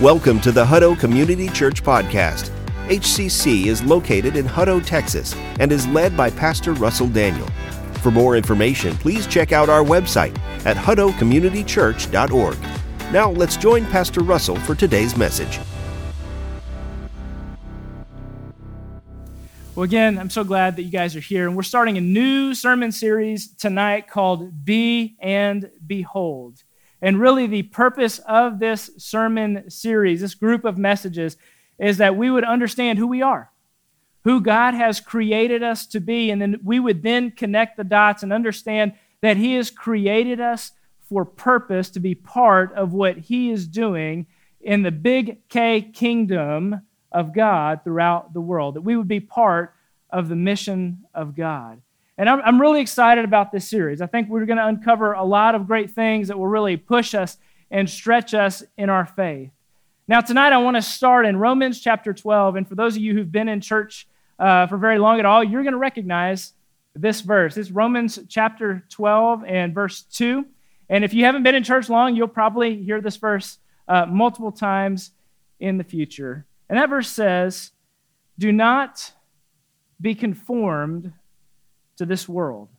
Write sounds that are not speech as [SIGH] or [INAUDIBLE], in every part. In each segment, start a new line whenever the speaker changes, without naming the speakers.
Welcome to the Hutto Community Church Podcast. HCC is located in Hutto, Texas, and is led by Pastor Russell Daniel. For more information, please check out our website at huttocommunitychurch.org. Now let's join Pastor Russell for today's message.
Well, again, I'm so glad that you guys are here. And we're starting a new sermon series tonight called Be and Behold. And really, the purpose of this sermon series, this group of messages, is that we would understand who we are, who God has created us to be, and then we would then connect the dots and understand that He has created us for purpose to be part of what He is doing in the big K kingdom of God throughout the world, that we would be part of the mission of God. And I'm, I'm really excited about this series. I think we're going to uncover a lot of great things that will really push us and stretch us in our faith. Now, tonight I want to start in Romans chapter 12. And for those of you who've been in church uh, for very long at all, you're going to recognize this verse. It's Romans chapter 12 and verse 2. And if you haven't been in church long, you'll probably hear this verse uh, multiple times in the future. And that verse says, Do not be conformed to this world,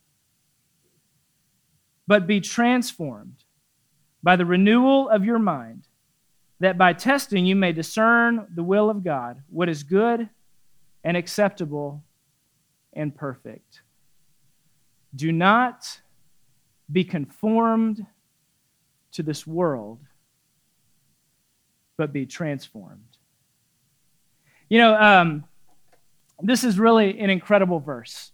but be transformed by the renewal of your mind, that by testing you may discern the will of God, what is good and acceptable and perfect. Do not be conformed to this world, but be transformed. You know, um, this is really an incredible verse.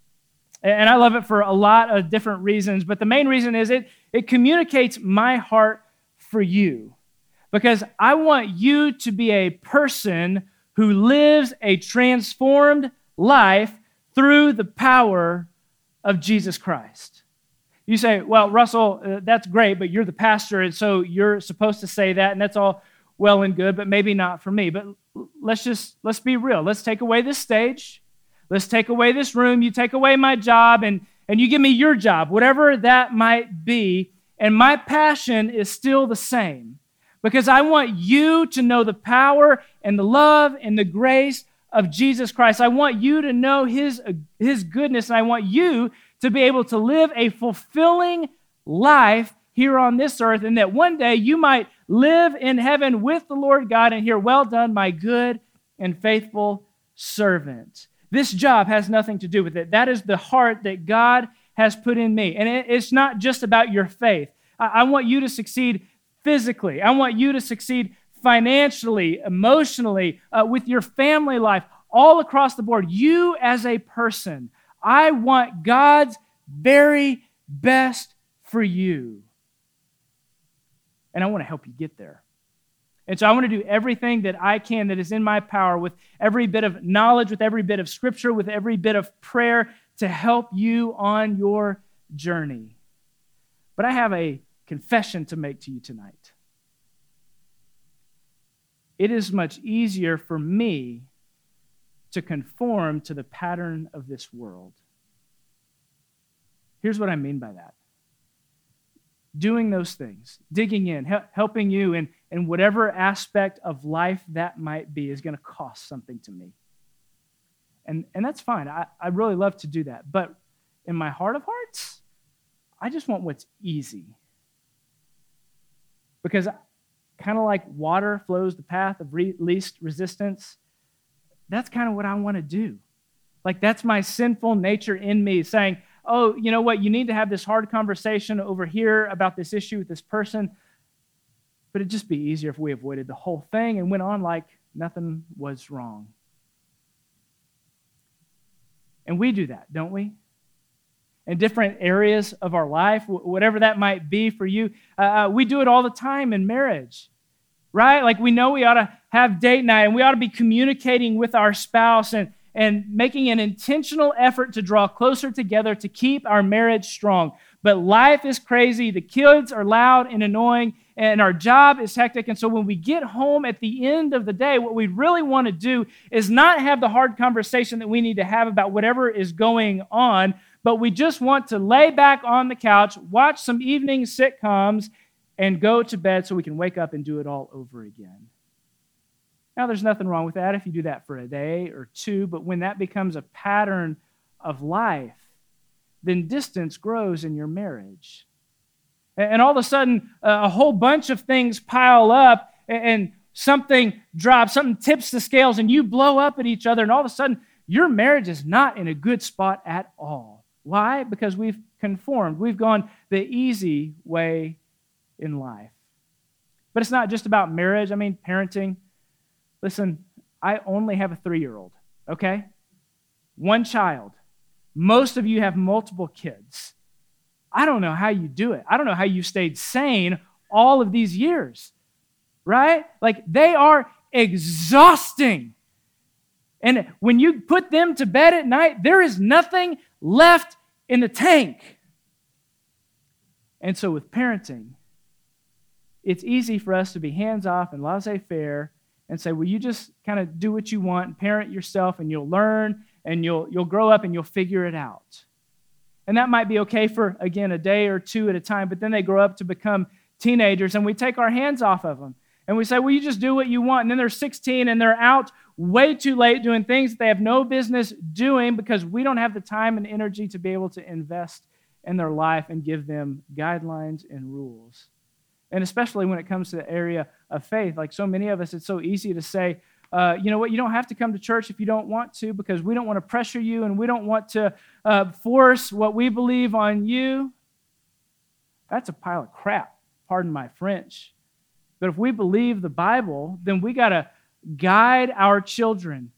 And I love it for a lot of different reasons, but the main reason is it, it communicates my heart for you. Because I want you to be a person who lives a transformed life through the power of Jesus Christ. You say, well, Russell, uh, that's great, but you're the pastor, and so you're supposed to say that, and that's all well and good, but maybe not for me. But let's just let's be real. Let's take away this stage. Let's take away this room. You take away my job and, and you give me your job, whatever that might be. And my passion is still the same because I want you to know the power and the love and the grace of Jesus Christ. I want you to know his, his goodness, and I want you to be able to live a fulfilling life here on this earth, and that one day you might live in heaven with the Lord God and hear, Well done, my good and faithful servant. This job has nothing to do with it. That is the heart that God has put in me. And it's not just about your faith. I want you to succeed physically, I want you to succeed financially, emotionally, uh, with your family life, all across the board. You as a person, I want God's very best for you. And I want to help you get there. And so I want to do everything that I can that is in my power with every bit of knowledge, with every bit of scripture, with every bit of prayer to help you on your journey. But I have a confession to make to you tonight. It is much easier for me to conform to the pattern of this world. Here's what I mean by that doing those things, digging in, helping you in, in whatever aspect of life that might be, is going to cost something to me. And, and that's fine. I, I really love to do that. But in my heart of hearts, I just want what's easy. Because kind of like water flows the path of re- least resistance, that's kind of what I want to do. Like, that's my sinful nature in me saying, oh, you know what, you need to have this hard conversation over here about this issue with this person. But it'd just be easier if we avoided the whole thing and went on like nothing was wrong. And we do that, don't we? In different areas of our life, whatever that might be for you, uh, uh, we do it all the time in marriage, right? Like we know we ought to have date night and we ought to be communicating with our spouse and, and making an intentional effort to draw closer together to keep our marriage strong. But life is crazy. The kids are loud and annoying, and our job is hectic. And so when we get home at the end of the day, what we really want to do is not have the hard conversation that we need to have about whatever is going on, but we just want to lay back on the couch, watch some evening sitcoms, and go to bed so we can wake up and do it all over again. Now, there's nothing wrong with that if you do that for a day or two, but when that becomes a pattern of life, then distance grows in your marriage. And all of a sudden, a whole bunch of things pile up, and something drops, something tips the scales, and you blow up at each other, and all of a sudden, your marriage is not in a good spot at all. Why? Because we've conformed. We've gone the easy way in life. But it's not just about marriage, I mean, parenting. Listen, I only have a three year old, okay? One child. Most of you have multiple kids. I don't know how you do it. I don't know how you stayed sane all of these years, right? Like they are exhausting. And when you put them to bed at night, there is nothing left in the tank. And so with parenting, it's easy for us to be hands off and laissez faire and say, well, you just kind of do what you want and parent yourself and you'll learn and you'll, you'll grow up and you'll figure it out. And that might be okay for, again, a day or two at a time, but then they grow up to become teenagers and we take our hands off of them. And we say, well, you just do what you want. And then they're 16 and they're out way too late doing things that they have no business doing because we don't have the time and energy to be able to invest in their life and give them guidelines and rules. And especially when it comes to the area of faith, like so many of us, it's so easy to say, uh, you know what, you don't have to come to church if you don't want to because we don't want to pressure you and we don't want to uh, force what we believe on you. That's a pile of crap, pardon my French. But if we believe the Bible, then we got to guide our children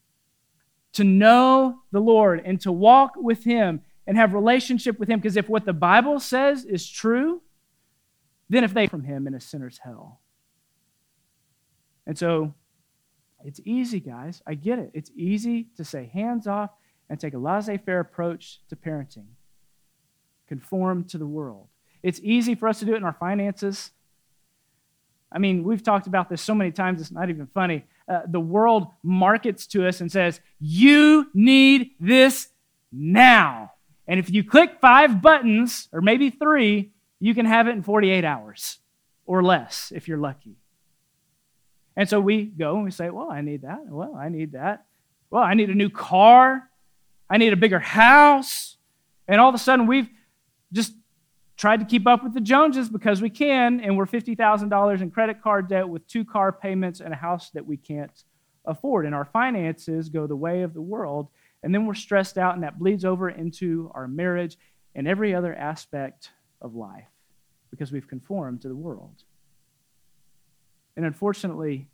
to know the Lord and to walk with Him and have relationship with Him. Because if what the Bible says is true, then if they from him in a sinner's hell. And so it's easy, guys. I get it. It's easy to say hands off and take a laissez faire approach to parenting, conform to the world. It's easy for us to do it in our finances. I mean, we've talked about this so many times, it's not even funny. Uh, the world markets to us and says, You need this now. And if you click five buttons, or maybe three, you can have it in 48 hours or less if you're lucky. And so we go and we say, Well, I need that. Well, I need that. Well, I need a new car. I need a bigger house. And all of a sudden, we've just tried to keep up with the Joneses because we can, and we're $50,000 in credit card debt with two car payments and a house that we can't afford. And our finances go the way of the world. And then we're stressed out, and that bleeds over into our marriage and every other aspect of life because we've conformed to the world. And unfortunately,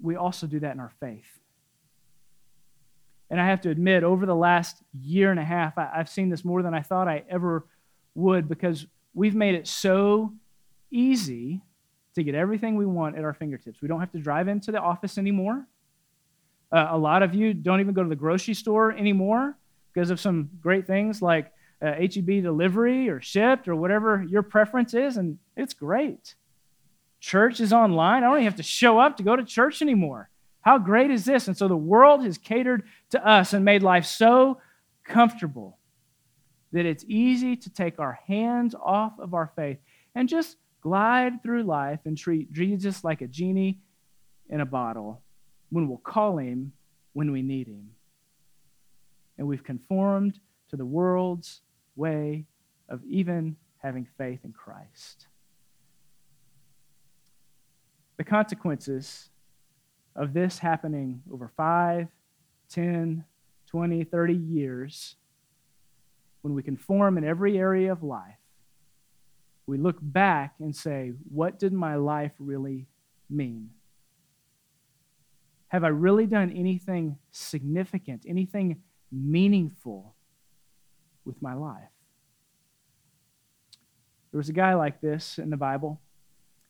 we also do that in our faith. And I have to admit, over the last year and a half, I, have seen this more than I thought I ever would because we've made it so easy to get everything we want at our fingertips. We don't have to drive into the office anymore. Uh, a lot of you don't even go to the grocery store anymore because of some great things like uh, HEB delivery or Shipt or whatever your preference is, and it's great. Church is online. I don't even have to show up to go to church anymore. How great is this? And so the world has catered to us and made life so comfortable that it's easy to take our hands off of our faith and just glide through life and treat Jesus like a genie in a bottle when we'll call him when we need him. And we've conformed to the world's way of even having faith in Christ. The consequences of this happening over 5, 10, 20, 30 years, when we conform in every area of life, we look back and say, What did my life really mean? Have I really done anything significant, anything meaningful with my life. There was a guy like this in the Bible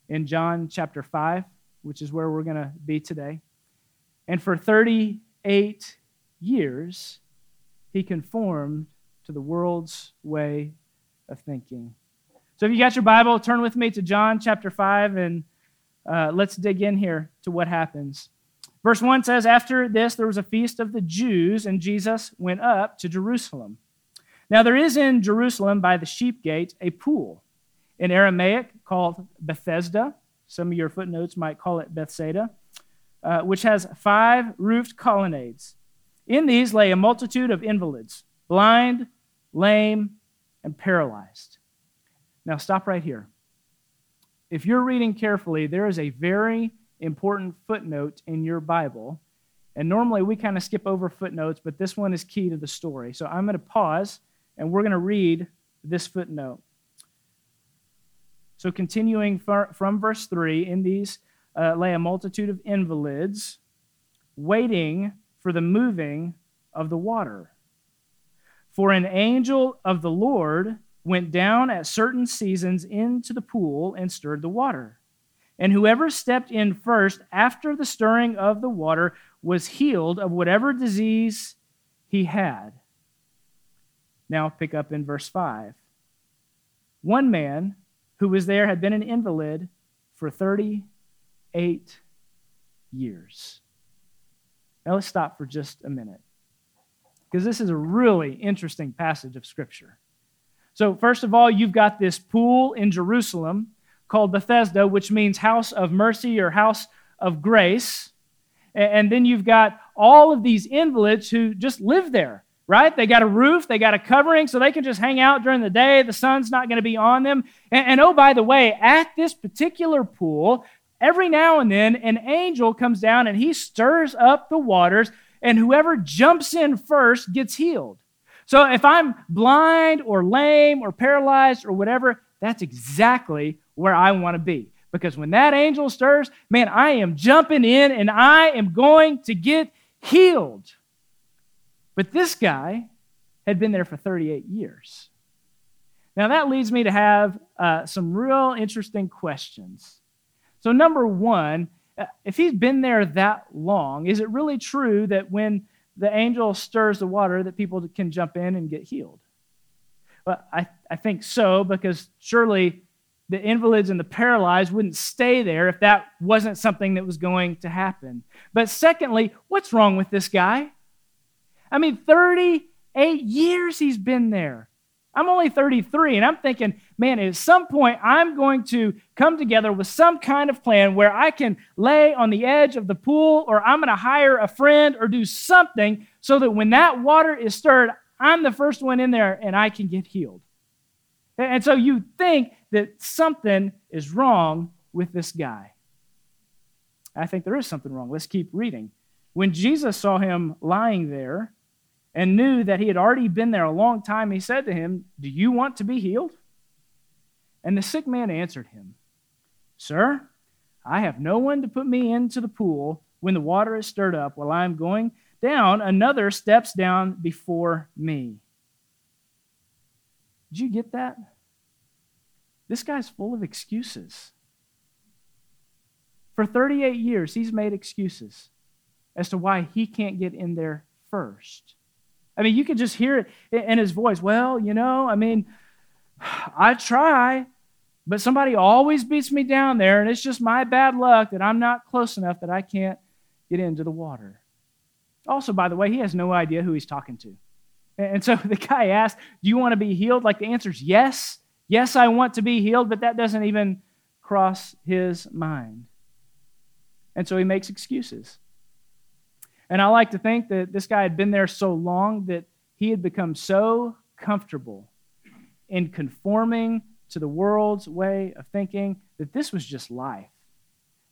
in John chapter 5, which is where we're going to be today. And for 38 years, he conformed to the world's way of thinking. So if you got your Bible, turn with me to John chapter 5 and uh, let's dig in here to what happens. Verse 1 says, After this, there was a feast of the Jews, and Jesus went up to Jerusalem. Now, there is in Jerusalem by the sheep gate a pool, in Aramaic called Bethesda. Some of your footnotes might call it Bethsaida. uh, which has five roofed colonnades. In these lay a multitude of invalids, blind, lame, and paralyzed. Now, stop right here. If you're reading carefully, there is a very important footnote in your Bible. And normally we kind of skip over footnotes, but this one is key to the story. So I'm going to pause and we're going to read this footnote. So, continuing from verse 3, in these uh, lay a multitude of invalids waiting for the moving of the water. For an angel of the Lord went down at certain seasons into the pool and stirred the water. And whoever stepped in first after the stirring of the water was healed of whatever disease he had. Now pick up in verse 5. One man who was there had been an invalid for 38 years. Now let's stop for just a minute because this is a really interesting passage of Scripture. So, first of all, you've got this pool in Jerusalem called Bethesda, which means house of mercy or house of grace. And then you've got all of these invalids who just live there right? They got a roof, they got a covering, so they can just hang out during the day. The sun's not going to be on them. And, and, oh, by the way, at this particular pool, every now and then an angel comes down and he stirs up the waters, and whoever jumps in first gets healed. So if I'm blind or lame or paralyzed or whatever, that's exactly where I want to be. Because when that angel stirs, man, I am jumping in and I am going to get healed. But this guy had been there for 38 years. Now, that leads me to have uh, some real interesting questions. So, number one, uh, if he's been there that long, is it really true that when the angel stirs the water that people can jump in and get healed? Well, I, I think so, because surely the invalids and the paralyzed wouldn't stay there if that wasn't something that was going to happen. But secondly, what's wrong with this guy? I mean, 38 years he's been there. I'm only 33, and I'm thinking, man, at some point I'm going to come together with some kind of plan where I can lay on the edge of the pool, or I'm going to hire a friend or do something so that when that water is stirred, I'm the first one in there and I can get healed. And so you think that something is wrong with this guy. I think there is something wrong. Let's keep reading. When Jesus saw him lying there, and knew that he had already been there a long time, he said to him, Do you want to be healed? And the sick man answered him, Sir, I have no one to put me into the pool when the water is stirred up. While I am going down, another steps down before me. Did you get that? This guy's full of excuses. For 38 years, he's made excuses as to why he can't get in there first. I mean, you could just hear it in his voice. Well, you know, I mean, I try, but somebody always beats me down there, and it's just my bad luck that I'm not close enough that I can't get into the water. Also, by the way, he has no idea who he's talking to. And so [LAUGHS] the guy asked, Do you want to be healed? Like the answer is yes. Yes, I want to be healed, but that doesn't even cross his mind. And so he makes excuses. And I like to think that this guy had been there so long that he had become so comfortable in conforming to the world's way of thinking that this was just life.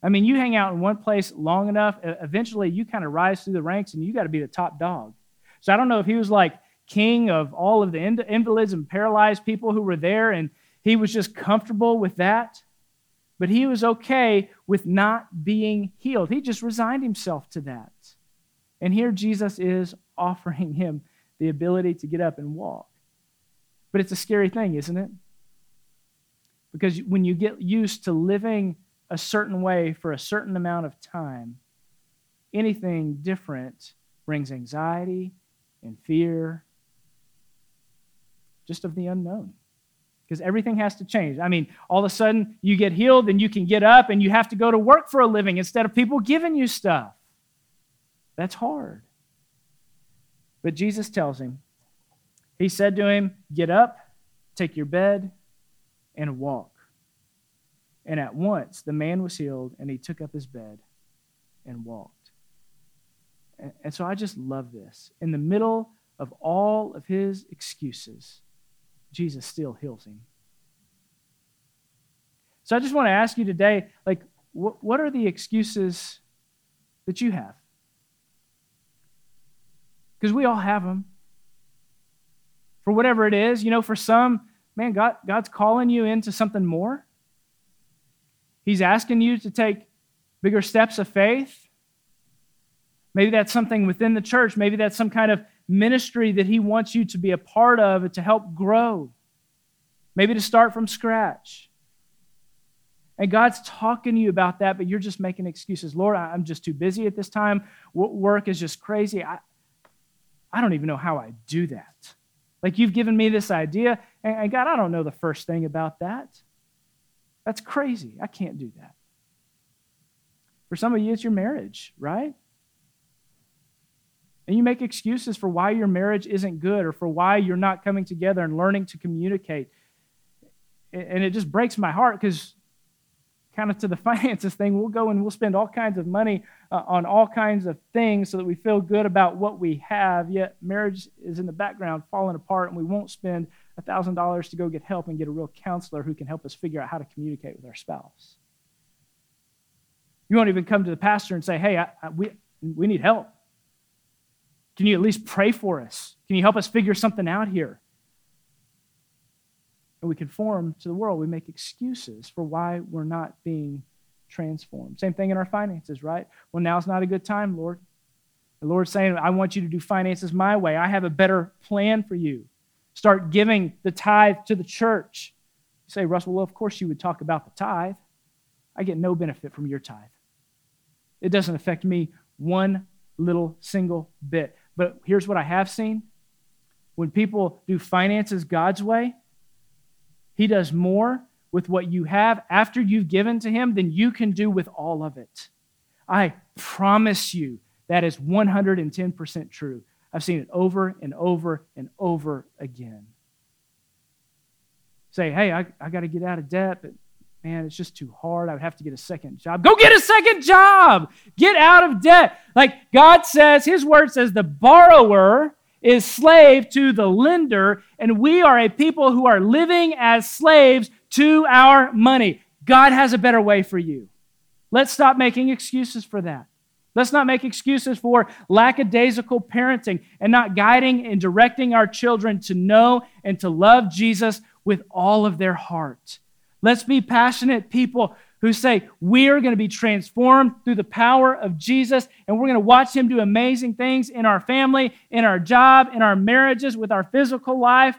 I mean, you hang out in one place long enough, eventually you kind of rise through the ranks and you got to be the top dog. So I don't know if he was like king of all of the invalids and paralyzed people who were there and he was just comfortable with that. But he was okay with not being healed. He just resigned himself to that. And here Jesus is offering [LAUGHS] him the ability to get up and walk. But it's a scary thing, isn't it? Because when you get used to living a certain way for a certain amount of time, anything different brings anxiety and fear just of the unknown. Because everything has to change. I mean, all of a sudden you get healed and you can get up and you have to go to work for a living instead of people giving you stuff. That's hard. But Jesus tells him, He said to him, Get up, take your bed, and walk. And at once the man was healed, and he took up his bed and walked. And so I just love this. In the middle of all of his excuses, Jesus still heals him. So I just want to ask you today like, what, what are the excuses that you have? Because we all have them. For whatever it is, you know, for some, man, God, God's calling you into something more. He's asking you to take bigger steps of faith. Maybe that's something within the church. Maybe that's some kind of ministry that He wants you to be a part of to help grow. Maybe to start from scratch. And God's talking to you about that, but you're just making excuses. Lord, I'm just too busy at this time. Work is just crazy. I, I don't even know how I do that. Like you've given me this idea, and God, I don't know the first thing about that. That's crazy. I can't do that. For some of you, it's your marriage, right? And you make excuses for why your marriage isn't good or for why you're not coming together and learning to communicate. And it just breaks my heart because, kind of to the [LAUGHS] finances thing, we'll go and we'll spend all kinds of money uh, on all kinds of things so that we feel good about what we have, yet marriage is in the background falling apart and we won't spend $1,000 to go get help and get a real counselor who can help us figure out how to communicate with our spouse. You won't even come to the pastor and say, hey, I, I, we, we need help. Can you at least pray for us? Can you help us figure something out here? And we conform to the world. We make excuses for why we're not being transformed. Same thing in our finances, right? Well, now's not a good time, Lord. The Lord's saying, I want you to do finances my way. I have a better plan for you. Start giving the tithe to the church. You say, Russell, well, of course you would talk about the tithe. I get no benefit from your tithe. It doesn't affect me one little single bit. But here's what I have seen when people do finances God's way, He does more with what you have after you've given to Him than you can do with all of it. I promise you that is 110% true. I've seen it over and over and over again. Say, hey, I, I got to get out of debt, but man, it's just too hard. I would have to get a second job. Go get a second job. Get out of debt. Like God says, His word says, the borrower is slave to the lender, and we are a people who are living as slaves to our money. God has a better way for you. Let's stop making excuses for that. Let's not make excuses for lackadaisical parenting and not guiding and directing our children to know and to love Jesus with all of their heart. Let's be passionate people who say, We are going to be transformed through the power of Jesus, and we're going to watch Him do amazing things in our family, in our job, in our marriages, with our physical life,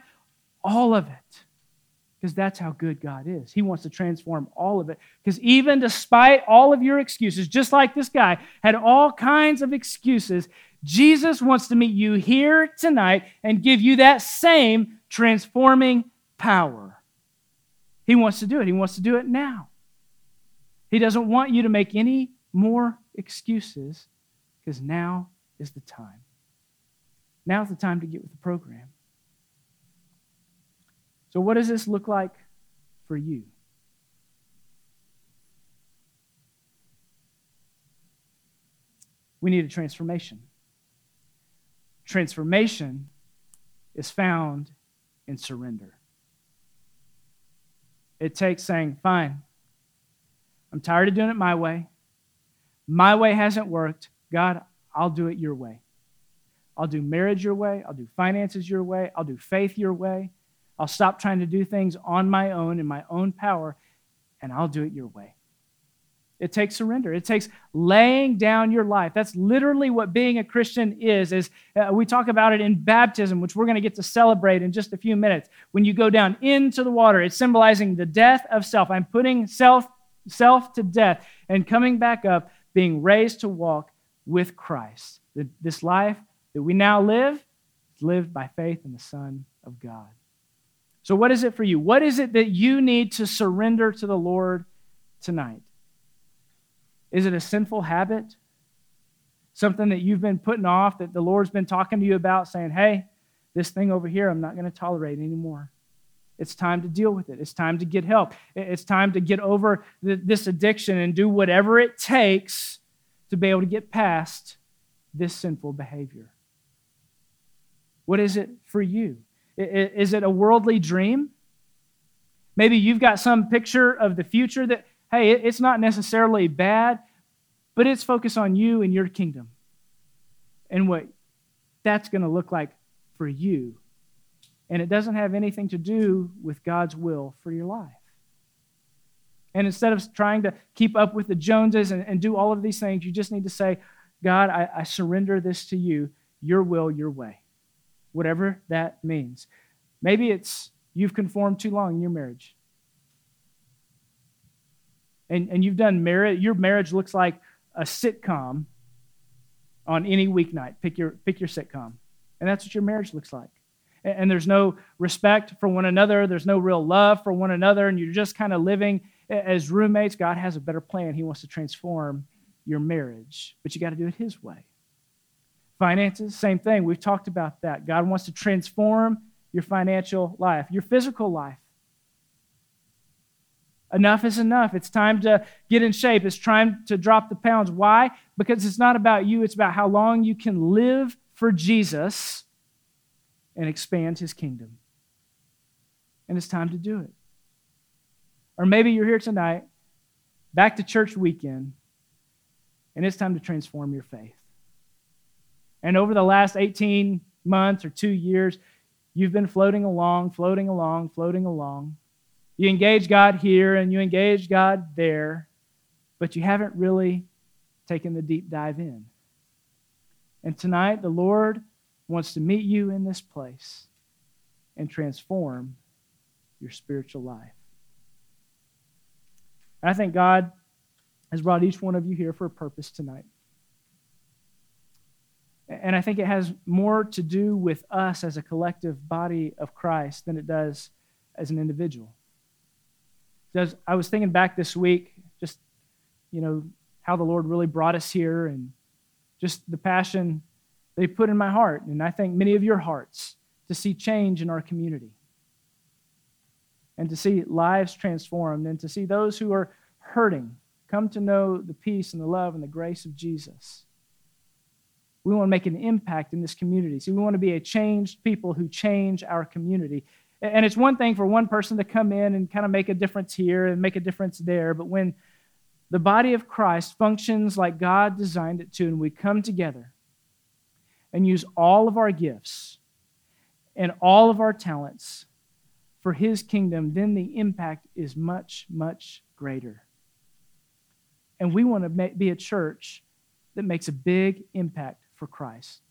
all of it. Because that's how good God is. He wants to transform all of it. Because even despite all of your excuses, just like this guy had all kinds of excuses, Jesus wants to meet you here tonight and give you that same transforming power. He wants to do it. He wants to do it now. He doesn't want you to make any more excuses because now is the time. Now is the time to get with the program. So, what does this look like for you? We need a transformation. Transformation is found in surrender. It takes saying, fine, I'm tired of doing it my way. My way hasn't worked. God, I'll do it your way. I'll do marriage your way. I'll do finances your way. I'll do faith your way. I'll stop trying to do things on my own in my own power, and I'll do it your way. It takes surrender. It takes laying down your life. That's literally what being a Christian is. Is uh, we talk about it in baptism, which we're going to get to celebrate in just a few minutes. When you go down into the water, it's symbolizing the death of self. I'm putting self self to death and coming back up, being raised to walk with Christ. This life that we now live is lived by faith in the Son of God. So, what is it for you? What is it that you need to surrender to the Lord tonight? Is it a sinful habit? Something that you've been putting off that the Lord's been talking to you about, saying, hey, this thing over here, I'm not going to tolerate anymore. It's time to deal with it. It's time to get help. It's time to get over this addiction and do whatever it takes to be able to get past this sinful behavior? What is it for you? Is it a worldly dream? Maybe you've got some picture of the future that, hey, it's not necessarily bad, but it's focused on you and your kingdom and what that's going to look like for you. And it doesn't have anything to do with God's will for your life. And instead of trying to keep up with the Joneses and, and do all of these things, you just need to say, God, I, I surrender this to you, your will, your way, whatever that means. Maybe it's you've conformed too long in your marriage. And, and you've done marriage, your marriage looks like a sitcom on any weeknight. Pick your, pick your sitcom. And that's what your marriage looks like. And, there's no respect for one another, there's no real love for one another, and you're just kind of living as roommates, God has a better plan. He wants to transform your marriage, but you got to do it His way. Finances, same thing. We've talked about that. God wants to transform your financial life, your physical life. Enough is enough. It's time to get in shape. It's time to drop the pounds. Why? Because it's not about you, it's about how long you can live for Jesus and expand his kingdom. And it's time to do it. Or maybe you're here tonight, back to church weekend, and it's time to transform your faith. And over the last 18 months or two years, you've been floating along, floating along, floating along. You engage God here and you engage God there, but you haven't really taken the deep dive in. And tonight, the Lord wants to meet you in this place and transform your spiritual life. I think God has brought each one of you here for a purpose tonight. And I think it has more to do with us as a collective body of Christ than it does as an individual. Does, I was thinking back this week, just, you know, how the Lord really brought us here and just the passion they put in my heart, and I think many of your hearts, to see change in our community and to see lives transformed and to see those who are hurting come to know the peace and the love and the grace of Jesus. We want to make an impact in this community. See, we want to be a changed people who change our community. And it's one thing for one person to come in and kind of make a difference here and make a difference there, but when the body of Christ functions like God designed it to, and we come together and use all of our gifts and all of our talents for His kingdom, then the impact is much, much greater. And we want to be a church that makes a big impact for Christ.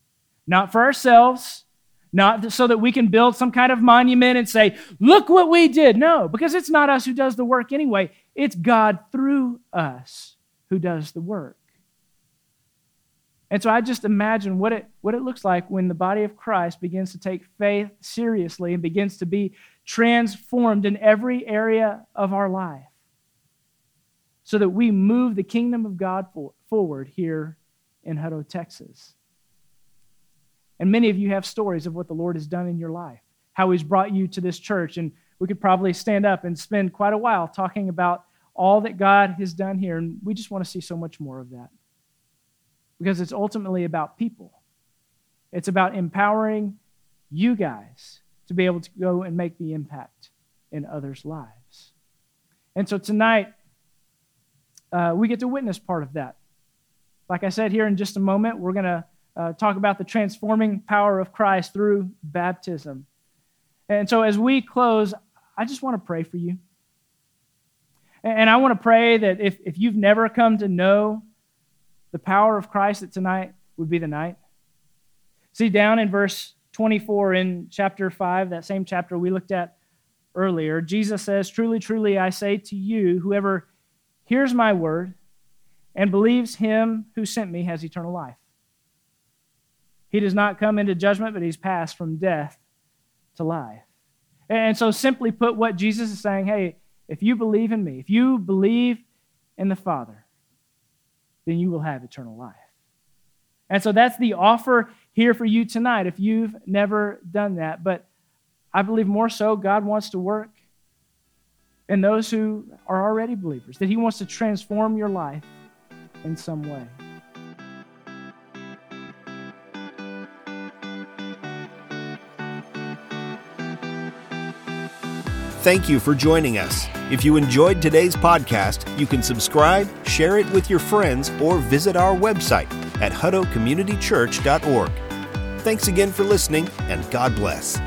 Not for ourselves, not so that we can build some kind of monument and say, look what we did. No, because it's not us who does the work anyway. It's God through us who does the work. And so I just imagine what it, what it looks like when the body of Christ begins to take faith seriously and begins to be transformed in every area of our life so that we move the kingdom of God forward here in Hutto, Texas. And many of you have stories of what the Lord has done in your life, how He's brought you to this church. And we could probably stand up and spend quite a while talking about all that God has done here. And we just want to see so much more of that because it's ultimately about people. It's about empowering you guys to be able to go and make the impact in others' lives. And so tonight, uh, we get to witness part of that. Like I said, here in just a moment, we're going to uh, talk about the transforming power of Christ through baptism. And so, as we close, I just want to pray for you. And I want to pray that if, if you've never come to know the power of Christ, that tonight would be the night. See, down in verse 24 in chapter 5, that same chapter we looked at earlier, Jesus says, Truly, truly, I say to you, whoever hears my word and believes him who sent me has eternal life. He does not come into judgment, but he's passed from death to life. And so, simply put, what Jesus is saying hey, if you believe in me, if you believe in the Father, then you will have eternal life. And so, that's the offer here for you tonight if you've never done that. But I believe more so, God wants to work in those who are already believers, that He wants to transform your life in some way.
Thank you for joining us. If you enjoyed today's podcast, you can subscribe, share it with your friends, or visit our website at huttocommunitychurch.org. Thanks again for listening, and God bless.